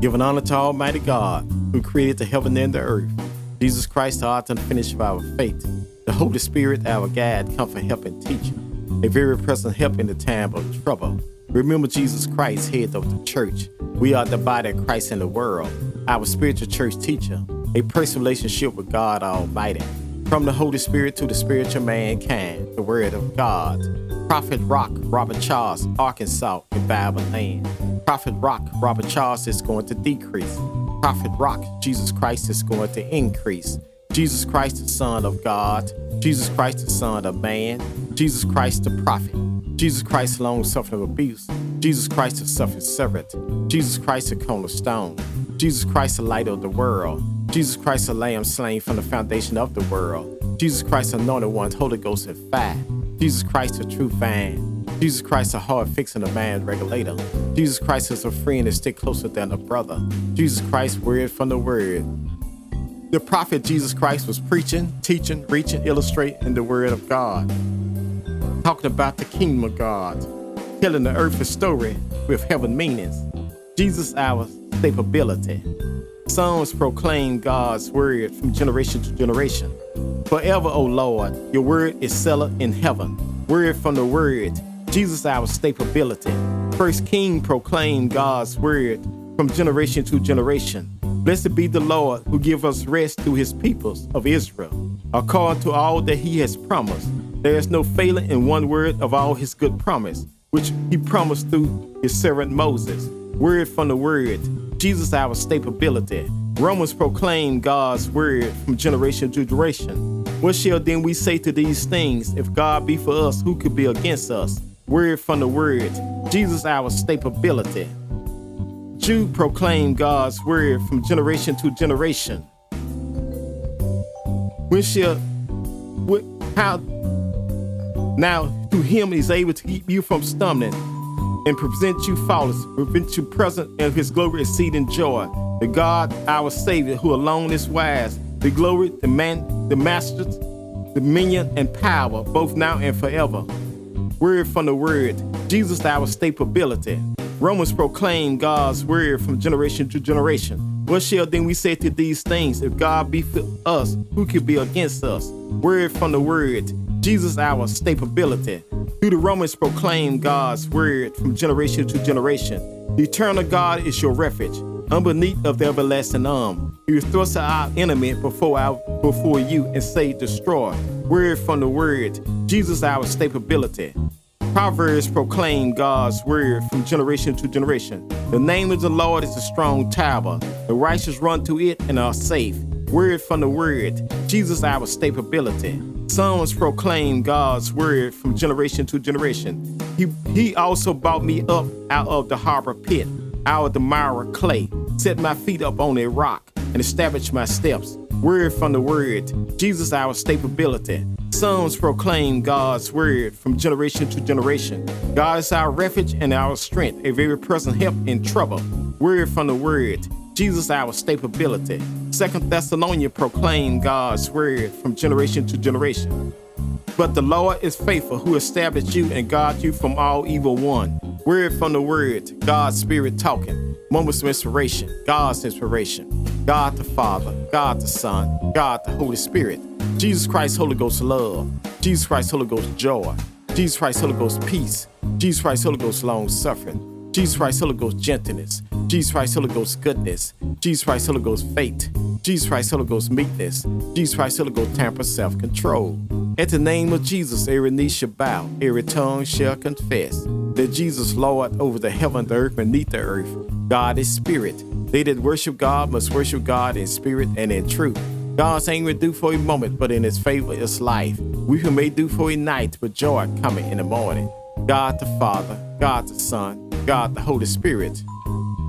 Giving honor to Almighty God, who created the heaven and the earth. Jesus Christ, the author and finisher of our faith. The Holy Spirit, our guide, comfort, help, and teacher. A very present help in the time of trouble. Remember Jesus Christ, head of the church. We are the body of Christ in the world. Our spiritual church teacher. A personal relationship with God Almighty. From the Holy Spirit to the spiritual mankind, the Word of God. Prophet Rock, Robert Charles, Arkansas, in Bible land. Prophet Rock, Robert Charles is going to decrease. Prophet Rock, Jesus Christ is going to increase. Jesus Christ, the Son of God. Jesus Christ, the Son of Man. Jesus Christ, the Prophet. Jesus Christ, long suffering of abuse. Jesus Christ, the suffering servant. Jesus Christ, the cornerstone. Jesus Christ, the light of the world. Jesus Christ, the Lamb slain from the foundation of the world. Jesus Christ, anointed one, Holy Ghost and fire. Jesus Christ, the true vine. Jesus Christ, a heart fixing a man regulator. Jesus Christ is a friend that stick closer than a brother. Jesus Christ, word from the word. The prophet Jesus Christ was preaching, teaching, reaching, illustrating the word of God. Talking about the kingdom of God. Telling the earth a story with heaven meanings. Jesus, our stability. Songs proclaim God's word from generation to generation. Forever, O Lord, your word is settled in heaven. Word from the word, Jesus our stability. First King proclaimed God's word from generation to generation. Blessed be the Lord who give us rest to his peoples of Israel, according to all that he has promised. There is no failing in one word of all his good promise, which he promised through his servant Moses. Word from the word, Jesus our stability. Romans proclaim God's word from generation to generation. What shall then we say to these things? If God be for us, who could be against us? Word from the word, Jesus our stability. Jude proclaimed God's word from generation to generation. When shall, what, how, now through him is able to keep you from stumbling and present you faultless, prevent you present in his glory exceeding joy. The God, our Savior, who alone is wise, the glory, the man, the master's dominion, and power, both now and forever. Word from the word, Jesus our stability. Romans proclaim God's word from generation to generation. What shall then we say to these things? If God be for us, who could be against us? Word from the word, Jesus our stability. Deuteronomy proclaim God's word from generation to generation. The eternal God is your refuge underneath of the everlasting arm. You thrust our enemy before our before you and say, destroy. Word from the word, Jesus our stability. Proverbs proclaim God's word from generation to generation. The name of the Lord is a strong tower. The righteous run to it and are safe. Word from the word, Jesus our stability. Psalms proclaim God's word from generation to generation. He, he also brought me up out of the harbor pit, out of the mire clay set my feet up on a rock, and established my steps. Word from the word, Jesus our stability. Psalms proclaim God's word from generation to generation. God is our refuge and our strength, a very present help in trouble. Word from the word, Jesus our stability. Second Thessalonians proclaim God's word from generation to generation. But the Lord is faithful, who established you and guard you from all evil one. Word from the word, God's spirit talking. Moments of inspiration, God's inspiration, God the Father, God the Son, God the Holy Spirit, Jesus Christ, Holy Ghost love, Jesus Christ, Holy Ghost joy, Jesus Christ, Holy Ghost peace, Jesus Christ, Holy Ghost long suffering, Jesus Christ, Holy Ghost gentleness, Jesus Christ, Holy Ghost goodness, Jesus Christ, Holy Ghost faith, Jesus Christ, Holy Ghost meekness, Jesus Christ, Holy Ghost temper, self control. At the name of Jesus, every knee shall bow, every tongue shall confess that Jesus, Lord, over the heaven, the earth, beneath the earth. God is spirit. They that worship God must worship God in spirit and in truth. God's anger do for a moment, but in his favor is life. We who may do for a night, but joy coming in the morning. God the Father, God the Son, God the Holy Spirit.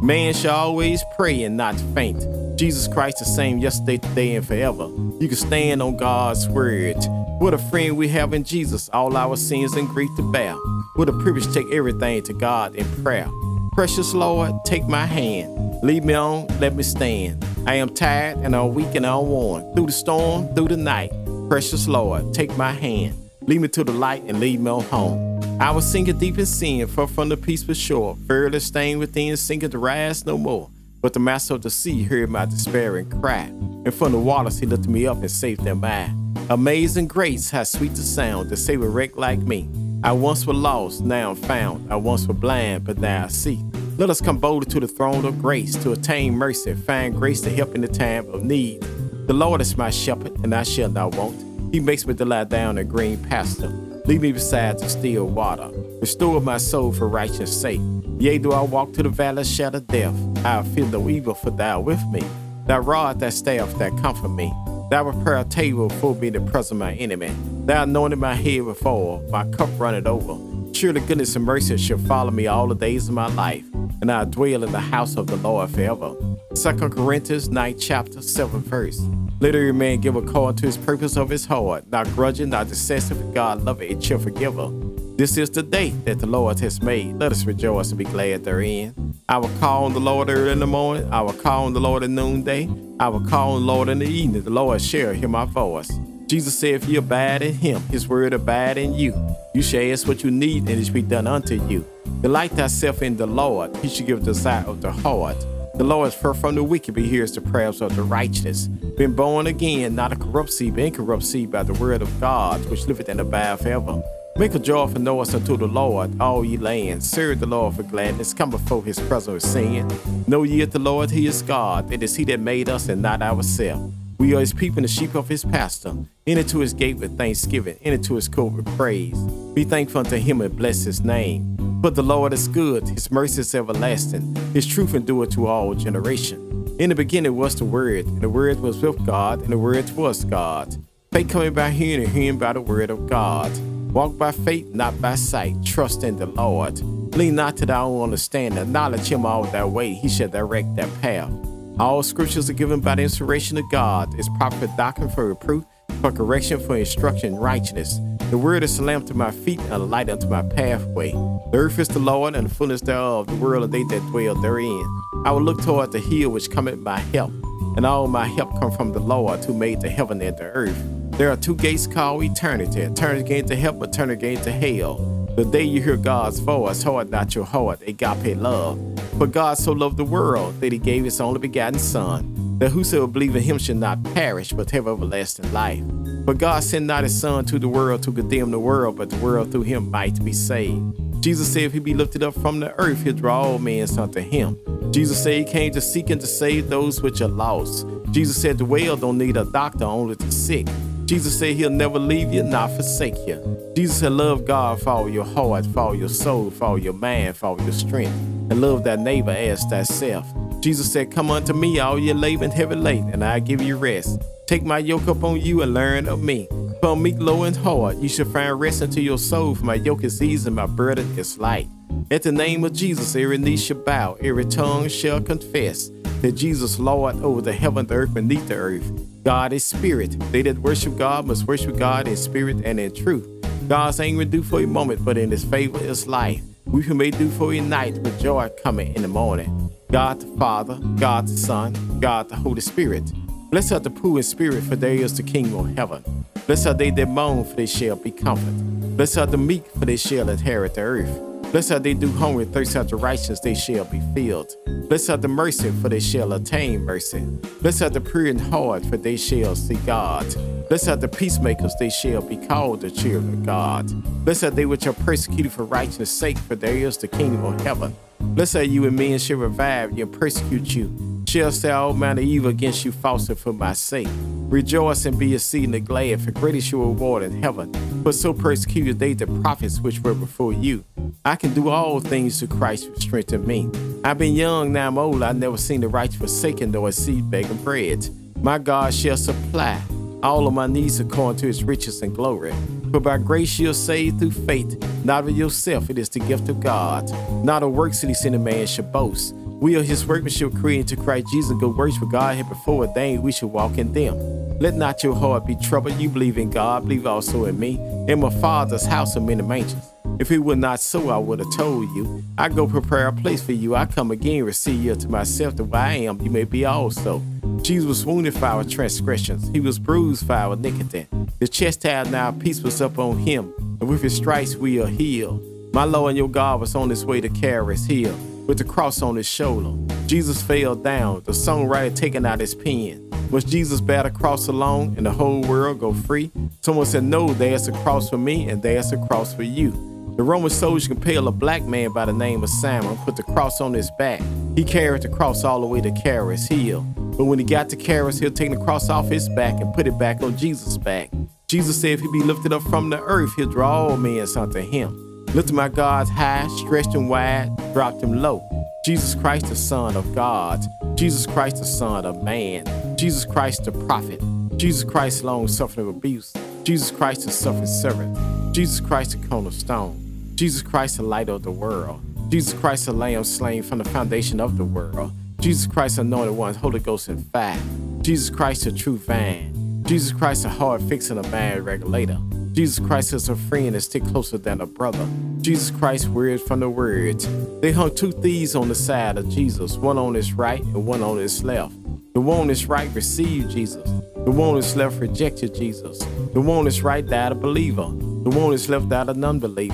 Man shall always pray and not faint. Jesus Christ the same yesterday, today, and forever. You can stand on God's word. What a friend we have in Jesus, all our sins and grief to bear. What a privilege to take everything to God in prayer. Precious Lord, take my hand. Lead me on, let me stand. I am tired and I'm weak and I'm worn. Through the storm, through the night. Precious Lord, take my hand. Lead me to the light and lead me on home. I was sinking deep in sin, far from the peaceful shore. Further stained within, sinking to rise no more. But the master of the sea heard my despairing cry, and from the waters he lifted me up and saved them I. Amazing grace, how sweet the sound to save a wreck like me. I once were lost, now I'm found. I once were blind, but now I see. Let us come boldly to the throne of grace to attain mercy, find grace to help in the time of need. The Lord is my shepherd, and I shall not want. He makes me to lie down in green pasture. Lead me beside the still water. Restore my soul for righteous sake. Yea, do I walk to the valley of shadow death, I feel no evil, for thou with me. Thy rod, thy staff, that comfort me. Thou prepare a table for me in the my enemy. Thou anointed my head with oil, my cup runneth over. Surely goodness and mercy shall follow me all the days of my life, and I dwell in the house of the Lord forever. 2 Corinthians 9 chapter 7 verse. Let every man give according to his purpose of his heart, not grudging, not for God loveth a cheerful giver. This is the day that the Lord has made. Let us rejoice and be glad therein. I will call on the Lord early in the morning. I will call on the Lord at noonday. I will call on the Lord in the evening. The Lord shall hear my voice. Jesus said, If you abide in him, his word abide in you. You shall ask what you need, and it shall be done unto you. Delight thyself in the Lord. He shall give the desire of the heart. The Lord is far from the wicked, but hears the prayers of the righteous. Been born again, not a corrupt seed, but incorrupt seed by the word of God, which liveth and abide forever. Make a joyful noise unto the Lord, all ye lands. Serve the Lord for gladness. Come before his presence with singing. Know ye that the Lord, he is God. It is he that made us and not ourselves. We are his people and the sheep of his pasture. Enter to his gate with thanksgiving. Enter to his court with praise. Be thankful unto him and bless his name. For the Lord is good. His mercy is everlasting. His truth endureth to all generation. In the beginning was the Word, and the Word was with God, and the Word was God. Faith coming by hearing, and hearing by the Word of God. Walk by faith, not by sight. Trust in the Lord. Lean not to thy own understanding. Acknowledge him all thy way. He shall direct thy path. All scriptures are given by the inspiration of God. Is proper doctrine for reproof, for correction, for instruction in righteousness. The word is a lamp to my feet and a light unto my pathway. The earth is the Lord and the fullness thereof, the world and they that dwell therein. I will look toward the hill which cometh my help, and all my help come from the Lord who made the heaven and the earth. There are two gates called eternity. Turn again to help, turn again to hell. The day you hear God's voice, oh, hold not your heart, agape love. For God so loved the world that he gave his only begotten Son, that whosoever believe in him should not perish, but have everlasting life. For God sent not his Son to the world to condemn the world, but the world through him might be saved. Jesus said, If he be lifted up from the earth, he'll draw all men unto him. Jesus said he came to seek and to save those which are lost. Jesus said the well don't need a doctor, only the sick. Jesus said he'll never leave you, not forsake you. Jesus said, Love God for all your heart, for all your soul, for all your mind, for all your strength, and love thy neighbor as thyself. Jesus said, Come unto me, all ye labor and heavy laden, and I give you rest. Take my yoke upon you and learn of me. For meek, low, and hard, you shall find rest unto your soul, for my yoke is easy and my burden is light. At the name of Jesus, every knee shall bow, every tongue shall confess that Jesus Lord over the heaven, the earth, beneath the earth. God is spirit. They that worship God must worship God in spirit and in truth. God's anger do for a moment, but in his favor is life. We who may do for a night with joy coming in the morning. God the Father, God the Son, God the Holy Spirit. Blessed are the poor in spirit, for there is the kingdom of heaven. Blessed are they that mourn, for they shall be comforted. Blessed are the meek, for they shall inherit the earth. Blessed are they do hunger and thirst after righteousness, they shall be filled. Blessed are the mercy, for they shall attain mercy. Blessed are the pure in heart, for they shall see God. Blessed are the peacemakers, they shall be called the children of God. Blessed are they which are persecuted for righteousness' sake, for there is the kingdom of heaven. Blessed are you and men shall revive you and persecute you. Shall say all manner evil against you falsely for my sake. Rejoice and be exceedingly glad, for great is your reward in heaven. For so persecuted they the prophets which were before you. I can do all things through Christ who strengthened me. I've been young, now I'm old. I've never seen the righteous forsaken, nor a seed begging bread. My God shall supply all of my needs according to his riches and glory. For by grace you're saved through faith, not of yourself, it is the gift of God. Not of works that he sent a man should boast. We are his workmanship created to Christ Jesus, good works for God had before ordained we should walk in them. Let not your heart be troubled. You believe in God, believe also in me. In my Father's house are many mansions. If it were not so, I would have told you. I go prepare a place for you. I come again, receive you to myself, that where I am, you may be also. Jesus was wounded for our transgressions. He was bruised for our iniquity. The chastisement of our peace was upon him, and with his stripes we are healed. My Lord and your God was on his way to carry us here. With the cross on his shoulder. Jesus fell down, the songwriter taking out his pen. Was Jesus bear the cross alone and the whole world go free? Someone said, No, there's a cross for me and there's a cross for you. The Roman soldier compelled a black man by the name of Simon, put the cross on his back. He carried the cross all the way to Caris Hill. But when he got to Caris, he'll take the cross off his back and put it back on Jesus' back. Jesus said if he be lifted up from the earth, he'll draw all men unto him. Lifted my God's high, stretched and wide, dropped him low. Jesus Christ, the Son of God. Jesus Christ, the Son of Man. Jesus Christ, the prophet. Jesus Christ, long suffering of abuse. Jesus Christ, the suffering servant. Jesus Christ, the cornerstone. Jesus Christ, the light of the world. Jesus Christ, the lamb slain from the foundation of the world. Jesus Christ, anointed one, Holy Ghost and fire. Jesus Christ, the true vine. Jesus Christ, a hard fixing a bad regulator. Jesus Christ is a friend that stick closer than a brother. Jesus Christ, word from the words. They hung two thieves on the side of Jesus, one on his right and one on his left. The one on his right received Jesus. The one on his left rejected Jesus. The one on his right died a believer. The one on his left died a non-believer.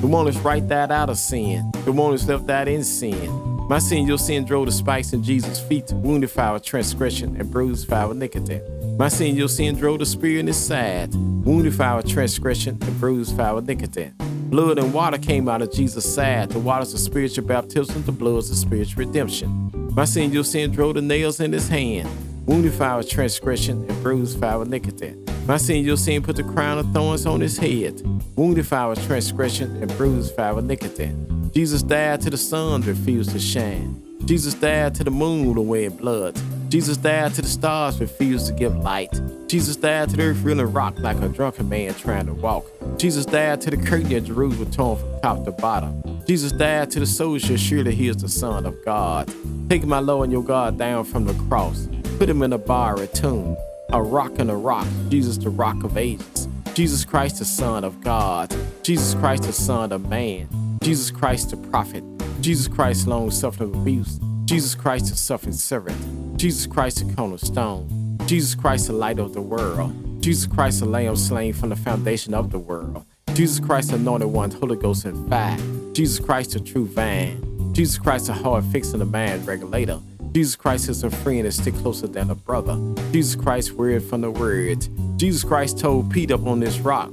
The one on his right died out of sin. The one on his left died in sin. My sin, your sin drove the spikes in Jesus' feet, wounded for our transgression and bruised for our iniquity. My sin, your sin drove the spear in his side, wounded for our transgression and bruised for our iniquity. Blood and water came out of Jesus' side. The waters of spiritual baptism, the blood of spiritual redemption. My sin, your sin drove the nails in his hand, wounded for our transgression and bruised for our iniquity. My sin, your sin put the crown of thorns on his head, wounded our transgression and bruised our iniquity. Jesus died till the sun refused to shine. Jesus died till the moon to wear blood. Jesus died to the stars refused to give light. Jesus died to the earth really rocked like a drunken man trying to walk. Jesus died to the curtain of Jerusalem torn from top to bottom. Jesus died to the soldier, surely he is the Son of God. Take my Lord and your God down from the cross. Put him in a bar, a tomb, a rock and a rock. Jesus, the rock of ages. Jesus Christ, the Son of God. Jesus Christ, the Son of man. Jesus Christ, the prophet. Jesus Christ, long suffering abuse. Jesus Christ, the suffering servant. Jesus Christ, the cornerstone. Jesus Christ, the light of the world. Jesus Christ, the lamb slain from the foundation of the world. Jesus Christ, the anointed one, Holy Ghost and fire. Jesus Christ, the true vine. Jesus Christ, the heart fixing the man regulator. Jesus Christ is a friend that stick closer than a brother. Jesus Christ, word from the word. Jesus Christ told Peter up on this rock,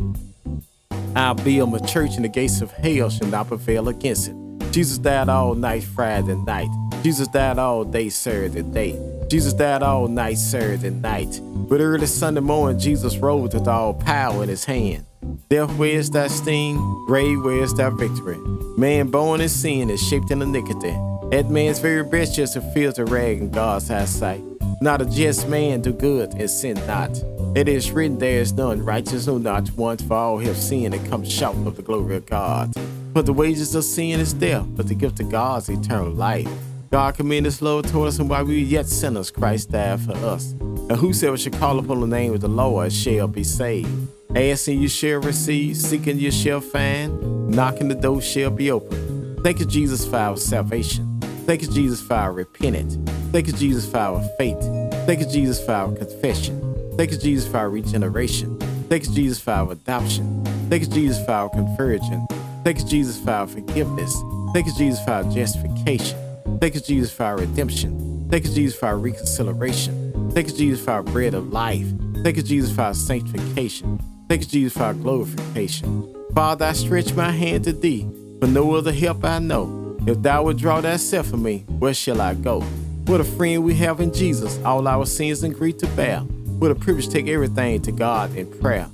I'll build my church and the gates of hell shall not prevail against it. Jesus died all night Friday night. Jesus died all day Saturday day. Jesus died all night Saturday night. But early Sunday morning, Jesus rose with all power in his hand. Death, where's that sting? Grave, where's that victory? Man born in sin is shaped in iniquity. That man's very best just a filthy rag in God's eyesight. Not a just man do good and sin not. It is written, there is none righteous, no not one, for all have sinned and come short of the glory of God. But the wages of sin is death, but the gift of God is eternal life. God commended his love toward us, and while we were yet sinners, Christ died for us. And whosoever shall call upon the name of the Lord shall be saved. Asking you shall receive, seeking you shall find, knocking the door shall be open. Thank you, Jesus, for our salvation. Thank you, Jesus, for our repentance. Thank you, Jesus, for our faith. Thank you, Jesus, for our confession. Thank Jesus, for our regeneration. Thank Jesus, for our adoption. Thank Jesus, for our conversion. Thank Jesus, for our forgiveness. Thank Jesus, for our justification. Thank Jesus, for our redemption. Thank Jesus, for our reconciliation. Thank Jesus, for our bread of life. Thank Jesus, for our sanctification. Thank Jesus, for our glorification. Father, I stretch my hand to thee, for no other help I know. If thou would draw thyself from me, where shall I go? What a friend we have in Jesus, all our sins and grief to bear. What a privilege take everything to God in prayer.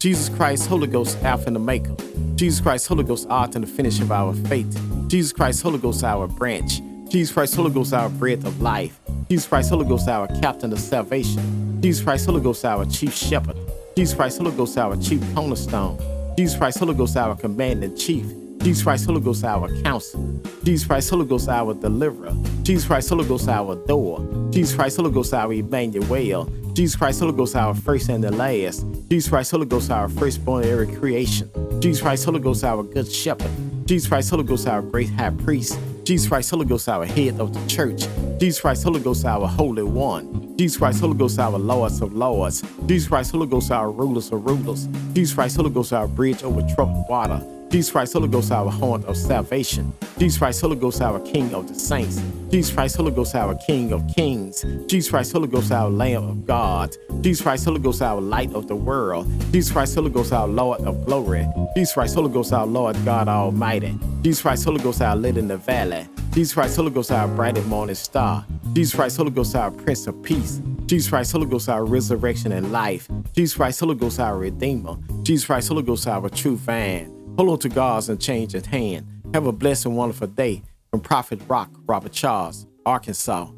Jesus Christ, Holy Ghost, Alpha and Omega. Jesus Christ, Holy Ghost, art and the finish of our faith. Jesus Christ, Holy Ghost, our branch. Jesus Christ, Holy Ghost, our breath of life. Jesus Christ, Holy Ghost, our captain of salvation. Jesus Christ, Holy Ghost, our chief shepherd. Jesus Christ, Holy Ghost, our chief cornerstone. Jesus Christ, Holy Ghost, our commander chief. Jesus Christ, Holy Ghost, our counselor. Jesus Christ, Holy Ghost, our deliverer. Jesus Christ, Holy Ghost, our door. Jesus Christ, Holy Ghost, our Emmanuel. Jesus Christ, Holy Ghost, our first and the last. Jesus Christ, Holy Ghost, our firstborn every creation. Jesus Christ, Holy Ghost, our good shepherd. Jesus Christ, Holy Ghost, our great high priest. Jesus Christ, Holy Ghost, our head of the church. Jesus Christ, Holy Ghost, our Holy One. Jesus Christ, Holy Ghost, our Lords of Lords. Jesus Christ, Holy Ghost, our rulers of rulers. Jesus Christ, Holy Ghost, our bridge over troubled water. Jesus Christ, Holy Ghost, our horn of salvation. Jesus Christ, Holy Ghost, our King of the saints. Jesus Christ, Holy Ghost, our King of kings. Jesus Christ, Holy Ghost, our Lamb of God. Jesus Christ, Holy Ghost, our light of the world. Jesus Christ, Holy Ghost, our Lord of glory. Jesus Christ, Holy Ghost, our Lord God Almighty. Jesus Christ, Holy Ghost, our lit in the valley. Jesus Christ, Holy Ghost, our bright and morning star. Jesus Christ, Holy Ghost, our Prince of Peace. Jesus Christ, Holy Ghost, our resurrection and life. Jesus Christ, Holy Ghost, our Redeemer. Jesus Christ, Holy Ghost, our true vine. Hold on to God's unchanging hand. Have a blessed and wonderful day from Prophet Rock, Robert Charles, Arkansas.